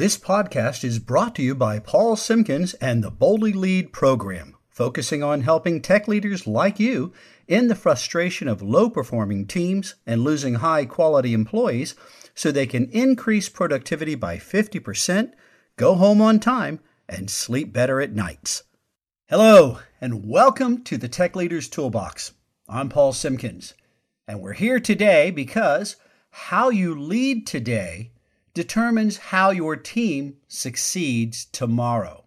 This podcast is brought to you by Paul Simpkins and the Boldly Lead program, focusing on helping tech leaders like you in the frustration of low performing teams and losing high quality employees so they can increase productivity by 50%, go home on time, and sleep better at nights. Hello, and welcome to the Tech Leaders Toolbox. I'm Paul Simpkins, and we're here today because how you lead today determines how your team succeeds tomorrow.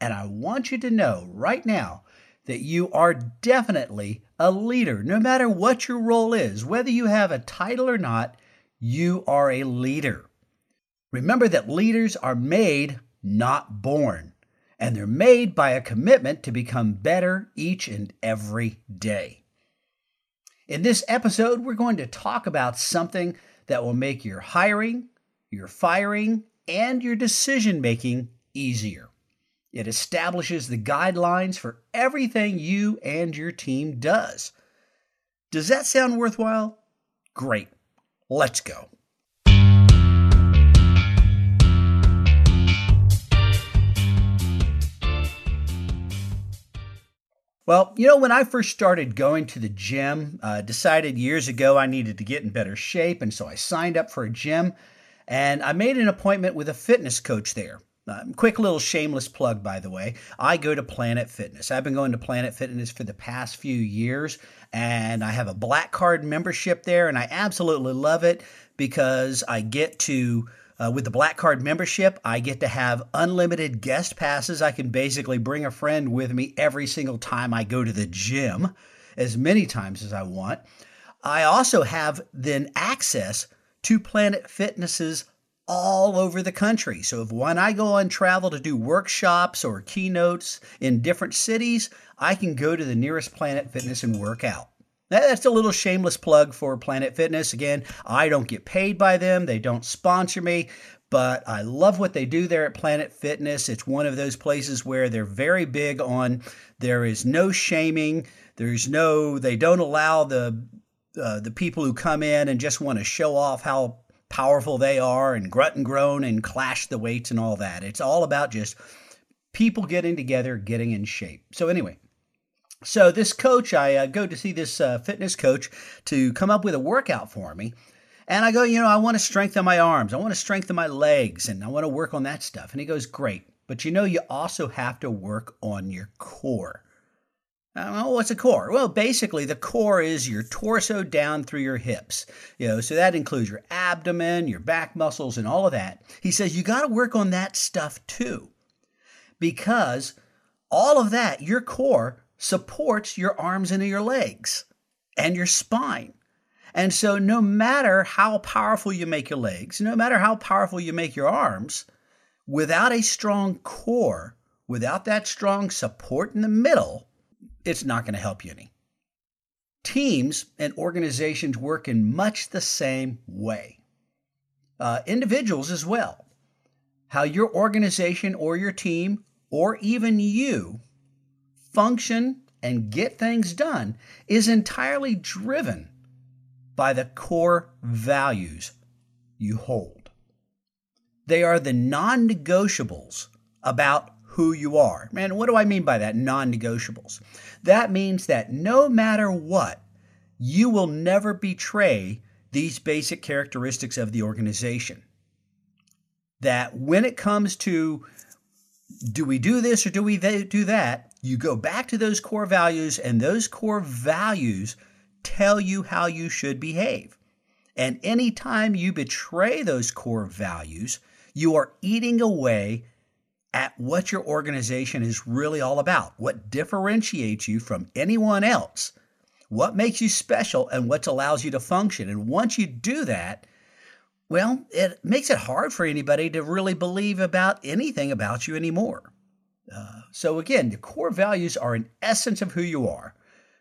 And I want you to know right now that you are definitely a leader, no matter what your role is, whether you have a title or not, you are a leader. Remember that leaders are made, not born, and they're made by a commitment to become better each and every day. In this episode, we're going to talk about something that will make your hiring, your firing, and your decision making easier. It establishes the guidelines for everything you and your team does. Does that sound worthwhile? Great. Let's go. Well, you know, when I first started going to the gym, uh, decided years ago I needed to get in better shape, and so I signed up for a gym and I made an appointment with a fitness coach there. Uh, quick little shameless plug, by the way. I go to Planet Fitness. I've been going to Planet Fitness for the past few years, and I have a black card membership there, and I absolutely love it because I get to. Uh, with the black card membership, I get to have unlimited guest passes. I can basically bring a friend with me every single time I go to the gym, as many times as I want. I also have then access to Planet Fitnesses all over the country. So if when I go on travel to do workshops or keynotes in different cities, I can go to the nearest Planet Fitness and work out. That's a little shameless plug for Planet Fitness. Again, I don't get paid by them, they don't sponsor me, but I love what they do there at Planet Fitness. It's one of those places where they're very big on there is no shaming, there's no, they don't allow the uh, the people who come in and just want to show off how powerful they are and grunt and groan and clash the weights and all that. It's all about just people getting together, getting in shape. So, anyway, so this coach, I uh, go to see this uh, fitness coach to come up with a workout for me. And I go, you know, I want to strengthen my arms. I want to strengthen my legs and I want to work on that stuff. And he goes, great. But you know, you also have to work on your core. Uh, well, what's a core? Well, basically, the core is your torso down through your hips. You know, so that includes your abdomen, your back muscles, and all of that. He says you got to work on that stuff too, because all of that, your core supports your arms and your legs and your spine. And so, no matter how powerful you make your legs, no matter how powerful you make your arms, without a strong core, without that strong support in the middle, it's not going to help you any. Teams and organizations work in much the same way. Uh, individuals as well. How your organization or your team or even you function and get things done is entirely driven by the core values you hold. They are the non negotiables about who you are. And what do I mean by that? Non negotiables. That means that no matter what, you will never betray these basic characteristics of the organization. That when it comes to do we do this or do we do that, you go back to those core values, and those core values tell you how you should behave. And anytime you betray those core values, you are eating away at what your organization is really all about, what differentiates you from anyone else, what makes you special, and what allows you to function. And once you do that, well, it makes it hard for anybody to really believe about anything about you anymore. Uh, so, again, the core values are an essence of who you are.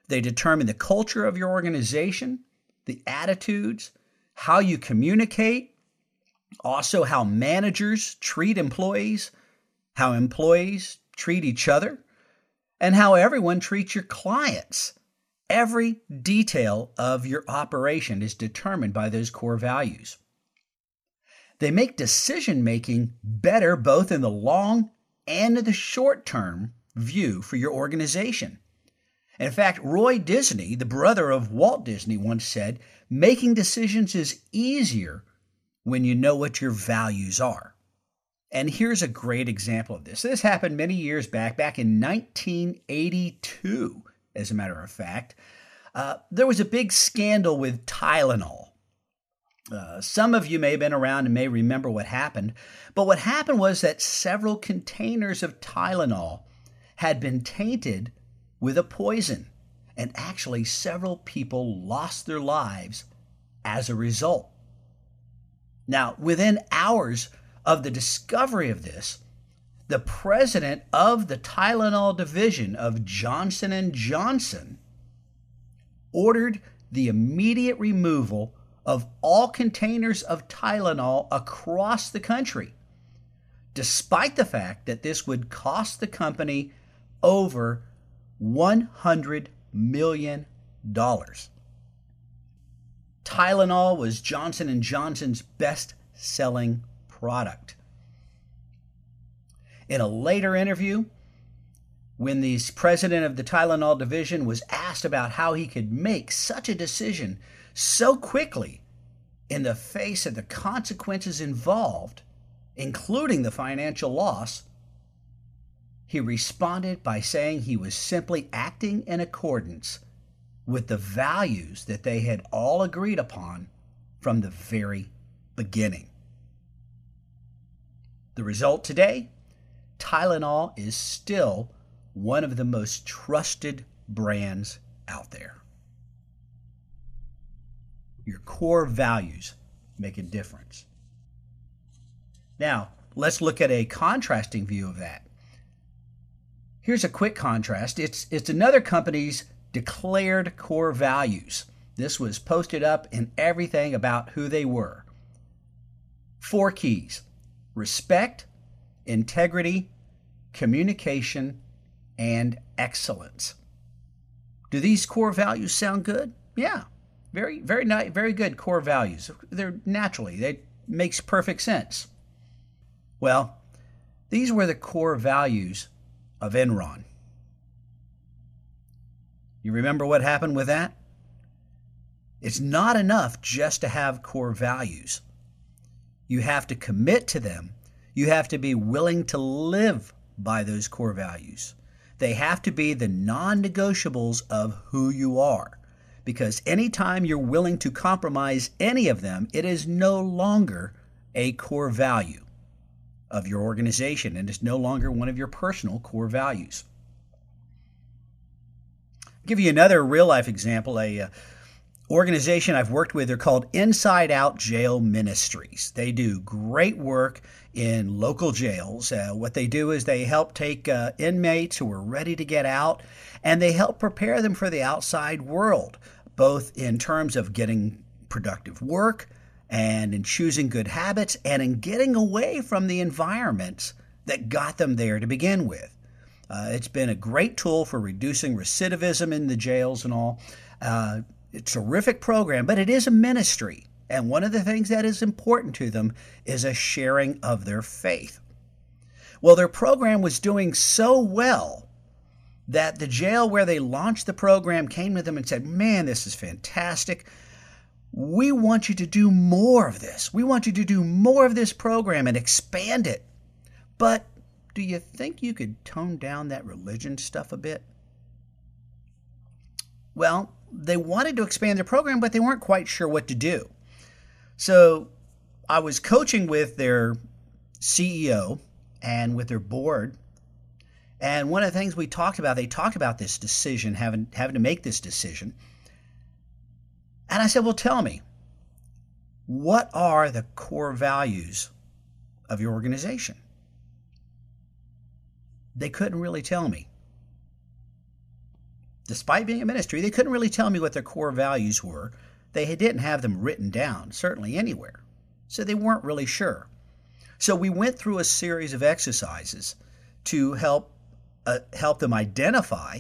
They determine the culture of your organization, the attitudes, how you communicate, also how managers treat employees, how employees treat each other, and how everyone treats your clients. Every detail of your operation is determined by those core values. They make decision making better both in the long and the short term view for your organization. In fact, Roy Disney, the brother of Walt Disney, once said, making decisions is easier when you know what your values are. And here's a great example of this. This happened many years back, back in 1982, as a matter of fact. Uh, there was a big scandal with Tylenol. Uh, some of you may have been around and may remember what happened, but what happened was that several containers of Tylenol had been tainted with a poison, and actually, several people lost their lives as a result. Now, within hours of the discovery of this, the president of the Tylenol division of Johnson & Johnson ordered the immediate removal of all containers of Tylenol across the country, despite the fact that this would cost the company over $100 million. Tylenol was Johnson & Johnson's best-selling product. In a later interview, when the president of the Tylenol division was asked about how he could make such a decision so quickly in the face of the consequences involved, including the financial loss, he responded by saying he was simply acting in accordance with the values that they had all agreed upon from the very beginning. The result today Tylenol is still one of the most trusted brands out there. Your core values make a difference. Now, let's look at a contrasting view of that. Here's a quick contrast. It's it's another company's declared core values. This was posted up in everything about who they were. Four keys: respect, integrity, communication, and excellence. Do these core values sound good? Yeah. Very very nice, very good core values. They're naturally, they makes perfect sense. Well, these were the core values of Enron. You remember what happened with that? It's not enough just to have core values. You have to commit to them. You have to be willing to live by those core values. They have to be the non negotiables of who you are. Because anytime you're willing to compromise any of them, it is no longer a core value of your organization and it's no longer one of your personal core values. I'll give you another real life example. A uh, organization I've worked with, they're called Inside Out Jail Ministries. They do great work in local jails. Uh, what they do is they help take uh, inmates who are ready to get out and they help prepare them for the outside world, both in terms of getting productive work, and in choosing good habits and in getting away from the environments that got them there to begin with. Uh, it's been a great tool for reducing recidivism in the jails and all. A terrific program, but it is a ministry. And one of the things that is important to them is a sharing of their faith. Well, their program was doing so well that the jail where they launched the program came to them and said, Man, this is fantastic we want you to do more of this. We want you to do more of this program and expand it. But do you think you could tone down that religion stuff a bit? Well, they wanted to expand their program, but they weren't quite sure what to do. So I was coaching with their CEO and with their board. And one of the things we talked about, they talked about this decision, having, having to make this decision. And I said, Well, tell me, what are the core values of your organization? They couldn't really tell me. Despite being a ministry, they couldn't really tell me what their core values were. They didn't have them written down, certainly anywhere. So they weren't really sure. So we went through a series of exercises to help uh, help them identify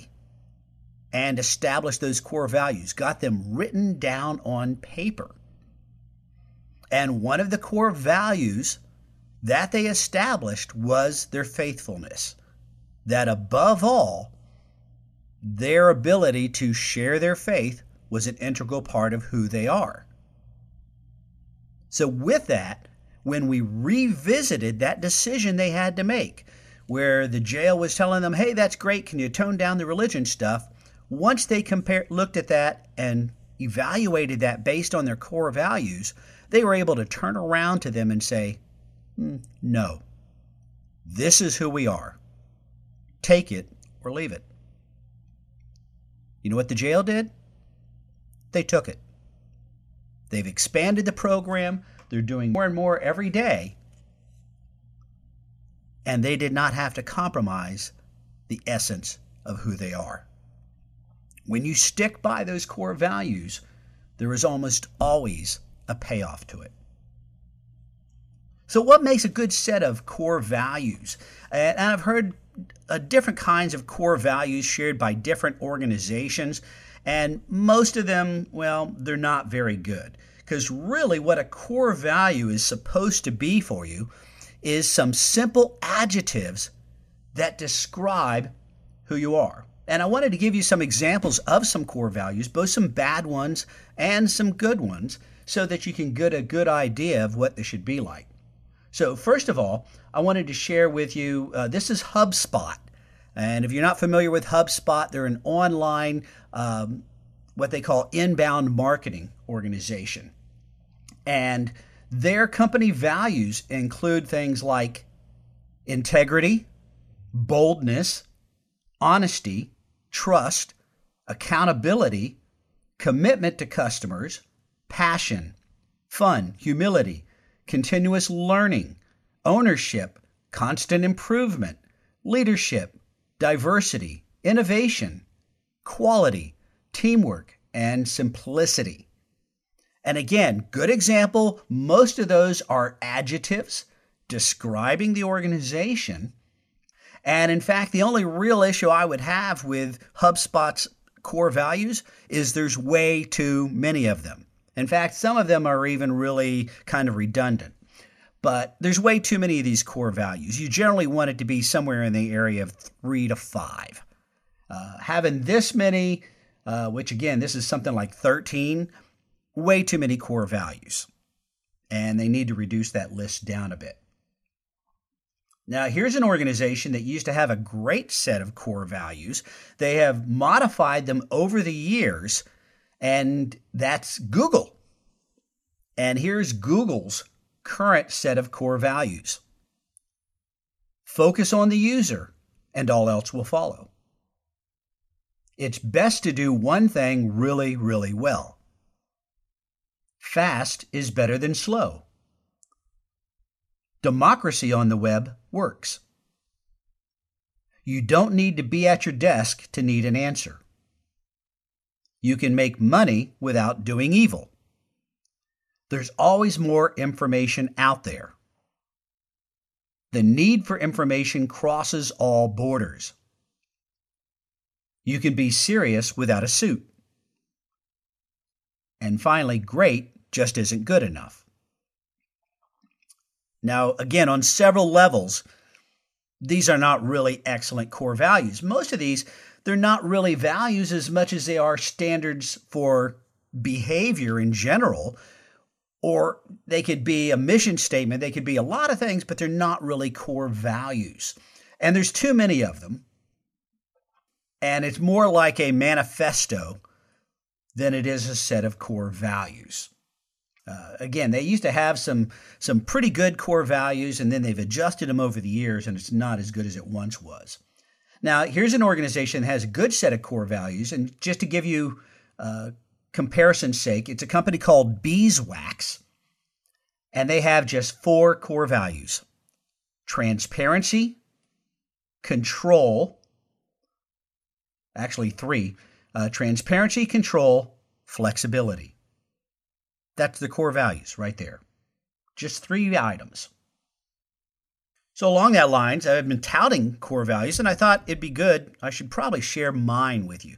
and establish those core values, got them written down on paper. And one of the core values that they established was their faithfulness. That above all, their ability to share their faith was an integral part of who they are. So, with that, when we revisited that decision they had to make, where the jail was telling them, hey, that's great, can you tone down the religion stuff? Once they compared, looked at that and evaluated that based on their core values, they were able to turn around to them and say, mm, no, this is who we are. Take it or leave it. You know what the jail did? They took it. They've expanded the program. They're doing more and more every day. And they did not have to compromise the essence of who they are. When you stick by those core values, there is almost always a payoff to it. So, what makes a good set of core values? And I've heard uh, different kinds of core values shared by different organizations, and most of them, well, they're not very good. Because really, what a core value is supposed to be for you is some simple adjectives that describe who you are. And I wanted to give you some examples of some core values, both some bad ones and some good ones, so that you can get a good idea of what they should be like. So, first of all, I wanted to share with you uh, this is HubSpot. And if you're not familiar with HubSpot, they're an online, um, what they call inbound marketing organization. And their company values include things like integrity, boldness, honesty, trust, accountability, commitment to customers, passion, fun, humility, continuous learning, ownership, constant improvement, leadership, diversity, innovation, quality, teamwork, and simplicity. And again, good example, most of those are adjectives describing the organization and in fact, the only real issue I would have with HubSpot's core values is there's way too many of them. In fact, some of them are even really kind of redundant. But there's way too many of these core values. You generally want it to be somewhere in the area of three to five. Uh, having this many, uh, which again, this is something like 13, way too many core values. And they need to reduce that list down a bit. Now, here's an organization that used to have a great set of core values. They have modified them over the years, and that's Google. And here's Google's current set of core values focus on the user, and all else will follow. It's best to do one thing really, really well. Fast is better than slow. Democracy on the web works. You don't need to be at your desk to need an answer. You can make money without doing evil. There's always more information out there. The need for information crosses all borders. You can be serious without a suit. And finally, great just isn't good enough. Now, again, on several levels, these are not really excellent core values. Most of these, they're not really values as much as they are standards for behavior in general, or they could be a mission statement. They could be a lot of things, but they're not really core values. And there's too many of them. And it's more like a manifesto than it is a set of core values. Uh, again, they used to have some some pretty good core values, and then they've adjusted them over the years, and it's not as good as it once was. Now, here's an organization that has a good set of core values, and just to give you uh, comparison's sake, it's a company called Beeswax, and they have just four core values: transparency, control. Actually, three: uh, transparency, control, flexibility. That's the core values right there. Just three items. So, along that lines, I've been touting core values, and I thought it'd be good. I should probably share mine with you.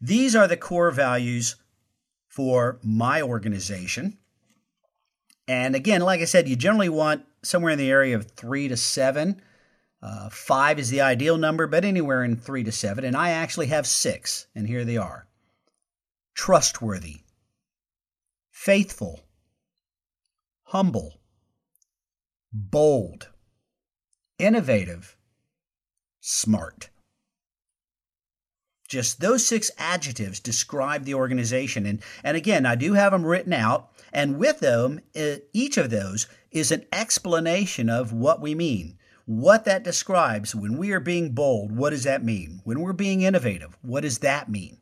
These are the core values for my organization. And again, like I said, you generally want somewhere in the area of three to seven. Uh, five is the ideal number, but anywhere in three to seven. And I actually have six, and here they are trustworthy, faithful, humble, bold, innovative, smart. Just those six adjectives describe the organization. And, and again, I do have them written out. And with them, each of those is an explanation of what we mean, what that describes. When we are being bold, what does that mean? When we're being innovative, what does that mean?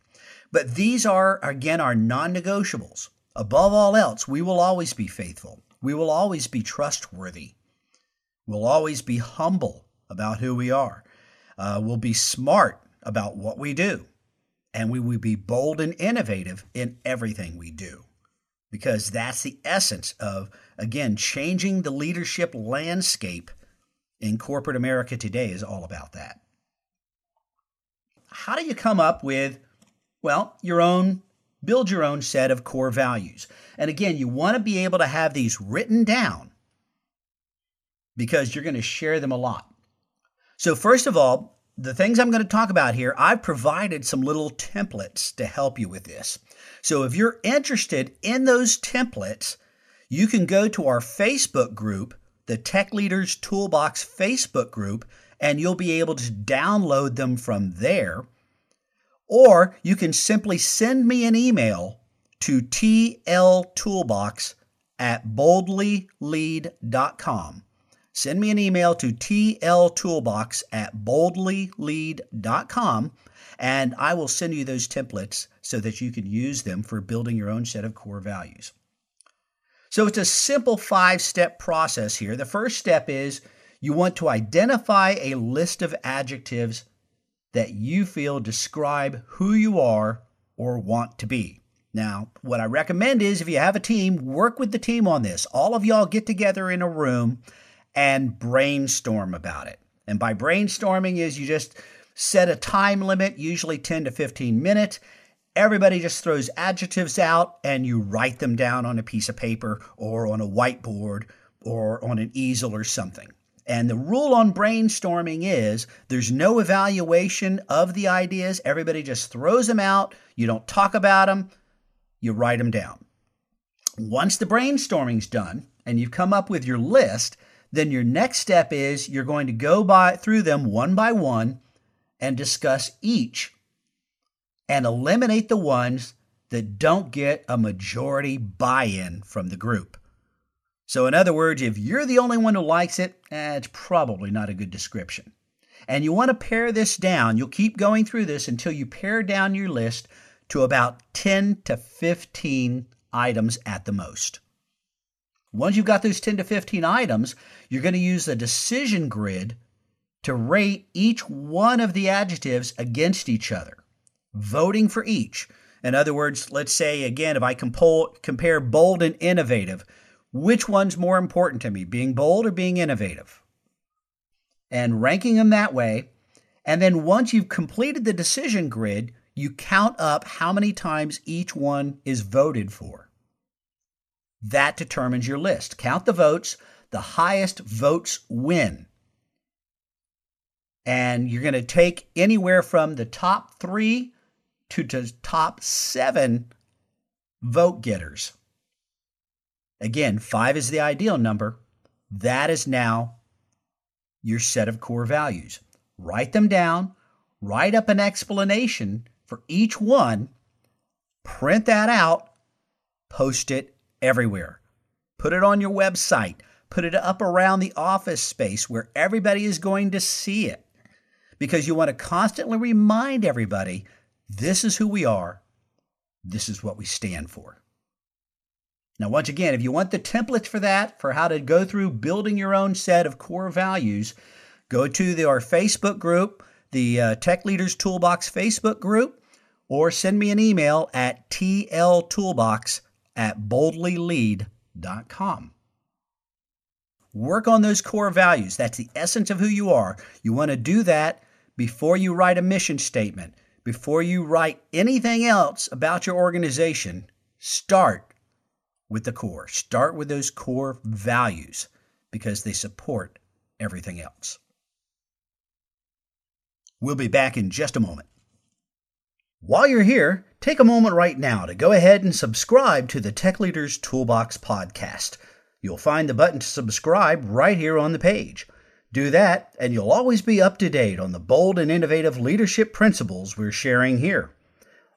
But these are, again, our non negotiables. Above all else, we will always be faithful. We will always be trustworthy. We'll always be humble about who we are. Uh, we'll be smart about what we do. And we will be bold and innovative in everything we do. Because that's the essence of, again, changing the leadership landscape in corporate America today is all about that. How do you come up with, well, your own, build your own set of core values? And again, you want to be able to have these written down because you're going to share them a lot. So, first of all, the things I'm going to talk about here, I've provided some little templates to help you with this. So if you're interested in those templates, you can go to our Facebook group, the Tech Leaders Toolbox Facebook group, and you'll be able to download them from there. Or you can simply send me an email to tltoolbox at boldlylead.com send me an email to tltoolbox at boldlylead.com and I will send you those templates so that you can use them for building your own set of core values. So it's a simple five step process here. The first step is you want to identify a list of adjectives that you feel describe who you are or want to be. Now, what I recommend is if you have a team, work with the team on this. All of y'all get together in a room and brainstorm about it. And by brainstorming is you just set a time limit, usually 10 to 15 minutes. Everybody just throws adjectives out and you write them down on a piece of paper or on a whiteboard or on an easel or something. And the rule on brainstorming is there's no evaluation of the ideas. Everybody just throws them out. You don't talk about them, you write them down. Once the brainstorming's done and you've come up with your list, then your next step is you're going to go by through them one by one and discuss each and eliminate the ones that don't get a majority buy-in from the group. So in other words, if you're the only one who likes it, eh, it's probably not a good description. And you want to pare this down. You'll keep going through this until you pare down your list to about 10 to 15 items at the most. Once you've got those 10 to 15 items, you're going to use the decision grid to rate each one of the adjectives against each other, voting for each. In other words, let's say again, if I compare bold and innovative, which one's more important to me, being bold or being innovative? And ranking them that way. And then once you've completed the decision grid, you count up how many times each one is voted for. That determines your list. Count the votes. The highest votes win. And you're going to take anywhere from the top three to the top seven vote getters. Again, five is the ideal number. That is now your set of core values. Write them down, write up an explanation for each one, print that out, post it everywhere. Put it on your website. Put it up around the office space where everybody is going to see it because you want to constantly remind everybody this is who we are, this is what we stand for. Now, once again, if you want the templates for that, for how to go through building your own set of core values, go to the, our Facebook group, the uh, Tech Leaders Toolbox Facebook group, or send me an email at tltoolbox at boldlylead.com. Work on those core values. That's the essence of who you are. You want to do that before you write a mission statement, before you write anything else about your organization. Start with the core. Start with those core values because they support everything else. We'll be back in just a moment. While you're here, take a moment right now to go ahead and subscribe to the Tech Leaders Toolbox podcast. You'll find the button to subscribe right here on the page. Do that, and you'll always be up to date on the bold and innovative leadership principles we're sharing here.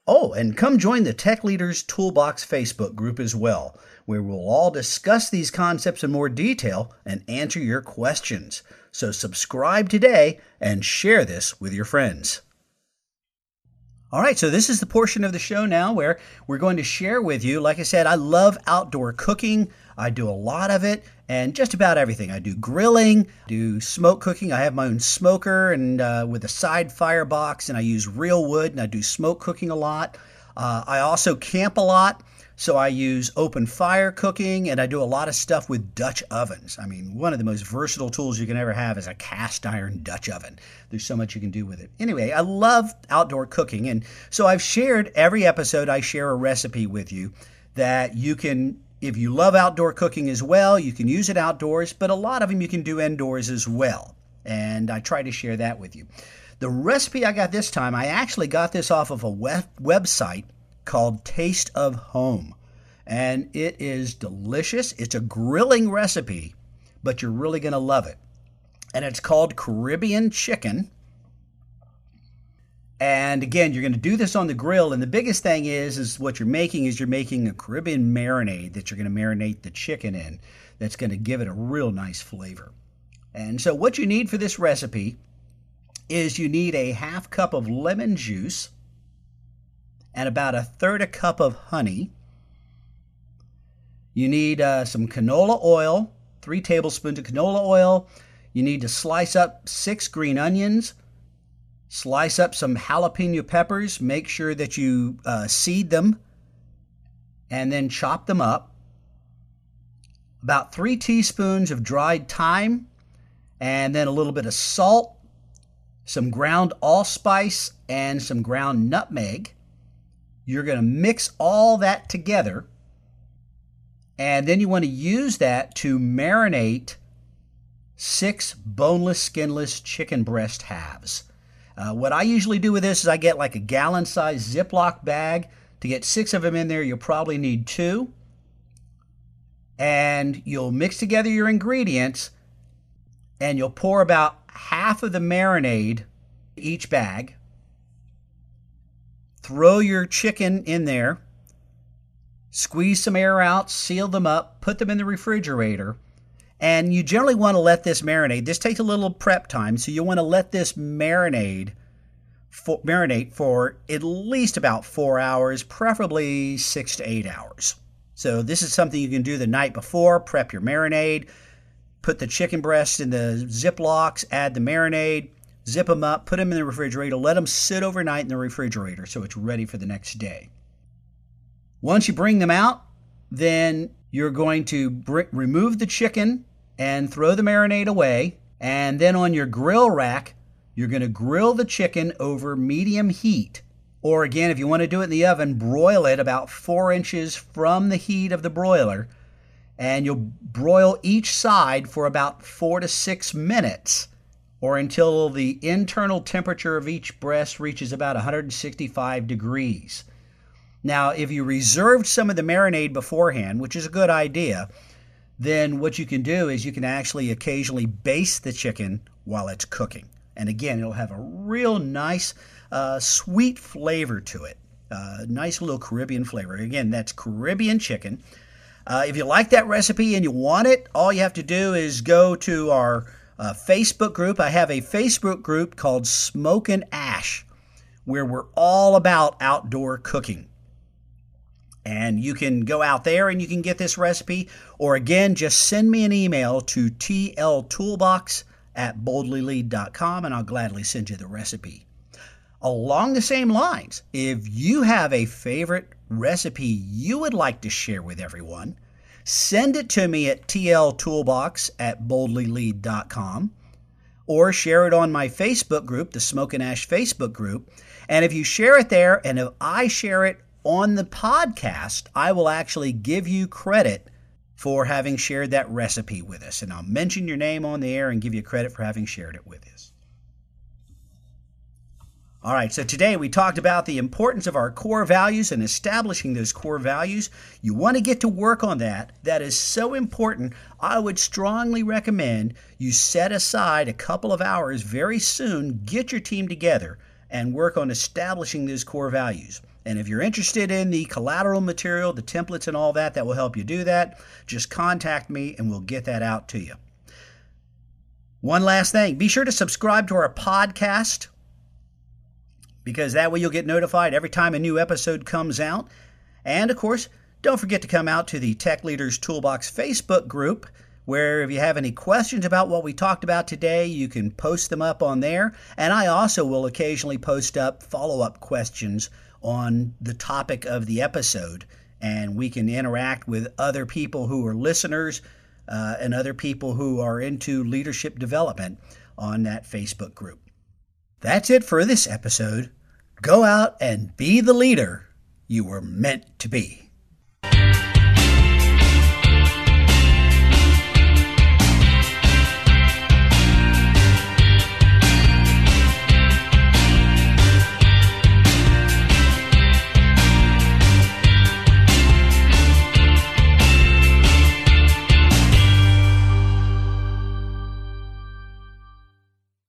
Oh, and come join the Tech Leaders Toolbox Facebook group as well, where we'll all discuss these concepts in more detail and answer your questions. So subscribe today and share this with your friends. All right, so this is the portion of the show now where we're going to share with you. Like I said, I love outdoor cooking. I do a lot of it and just about everything. I do grilling, do smoke cooking. I have my own smoker and uh, with a side firebox, and I use real wood and I do smoke cooking a lot. Uh, I also camp a lot. So I use open fire cooking and I do a lot of stuff with Dutch ovens. I mean, one of the most versatile tools you can ever have is a cast iron Dutch oven. There's so much you can do with it. Anyway, I love outdoor cooking. And so I've shared every episode, I share a recipe with you that you can if you love outdoor cooking as well, you can use it outdoors, but a lot of them you can do indoors as well. And I try to share that with you. The recipe I got this time, I actually got this off of a web- website called Taste of Home. And it is delicious. It's a grilling recipe, but you're really going to love it. And it's called Caribbean Chicken. And again, you're going to do this on the grill. And the biggest thing is, is what you're making is you're making a Caribbean marinade that you're going to marinate the chicken in. That's going to give it a real nice flavor. And so, what you need for this recipe is you need a half cup of lemon juice and about a third a cup of honey. You need uh, some canola oil, three tablespoons of canola oil. You need to slice up six green onions, Slice up some jalapeno peppers. Make sure that you uh, seed them and then chop them up. About three teaspoons of dried thyme, and then a little bit of salt, some ground allspice, and some ground nutmeg. You're going to mix all that together, and then you want to use that to marinate six boneless, skinless chicken breast halves. Uh, what I usually do with this is I get like a gallon size Ziploc bag. To get six of them in there, you'll probably need two. And you'll mix together your ingredients and you'll pour about half of the marinade each bag. Throw your chicken in there, squeeze some air out, seal them up, put them in the refrigerator and you generally want to let this marinate. This takes a little prep time, so you want to let this marinade for, marinate for at least about four hours, preferably six to eight hours. So this is something you can do the night before. Prep your marinade, put the chicken breasts in the Ziplocs, add the marinade, zip them up, put them in the refrigerator, let them sit overnight in the refrigerator so it's ready for the next day. Once you bring them out, then you're going to br- remove the chicken and throw the marinade away. And then on your grill rack, you're going to grill the chicken over medium heat. Or again, if you want to do it in the oven, broil it about four inches from the heat of the broiler. And you'll broil each side for about four to six minutes or until the internal temperature of each breast reaches about 165 degrees. Now, if you reserved some of the marinade beforehand, which is a good idea, then what you can do is you can actually occasionally baste the chicken while it's cooking. And again, it'll have a real nice, uh, sweet flavor to it. Uh, nice little Caribbean flavor. Again, that's Caribbean chicken. Uh, if you like that recipe and you want it, all you have to do is go to our uh, Facebook group. I have a Facebook group called Smoke and Ash, where we're all about outdoor cooking. And you can go out there and you can get this recipe, or again, just send me an email to tltoolbox at boldlylead.com and I'll gladly send you the recipe. Along the same lines, if you have a favorite recipe you would like to share with everyone, send it to me at tltoolbox at boldlylead.com or share it on my Facebook group, the Smoke and Ash Facebook group. And if you share it there, and if I share it on the podcast, I will actually give you credit for having shared that recipe with us. And I'll mention your name on the air and give you credit for having shared it with us. All right, so today we talked about the importance of our core values and establishing those core values. You want to get to work on that. That is so important. I would strongly recommend you set aside a couple of hours very soon, get your team together, and work on establishing those core values. And if you're interested in the collateral material, the templates, and all that, that will help you do that, just contact me and we'll get that out to you. One last thing be sure to subscribe to our podcast because that way you'll get notified every time a new episode comes out. And of course, don't forget to come out to the Tech Leaders Toolbox Facebook group, where if you have any questions about what we talked about today, you can post them up on there. And I also will occasionally post up follow up questions on the topic of the episode. And we can interact with other people who are listeners uh, and other people who are into leadership development on that Facebook group. That's it for this episode. Go out and be the leader you were meant to be.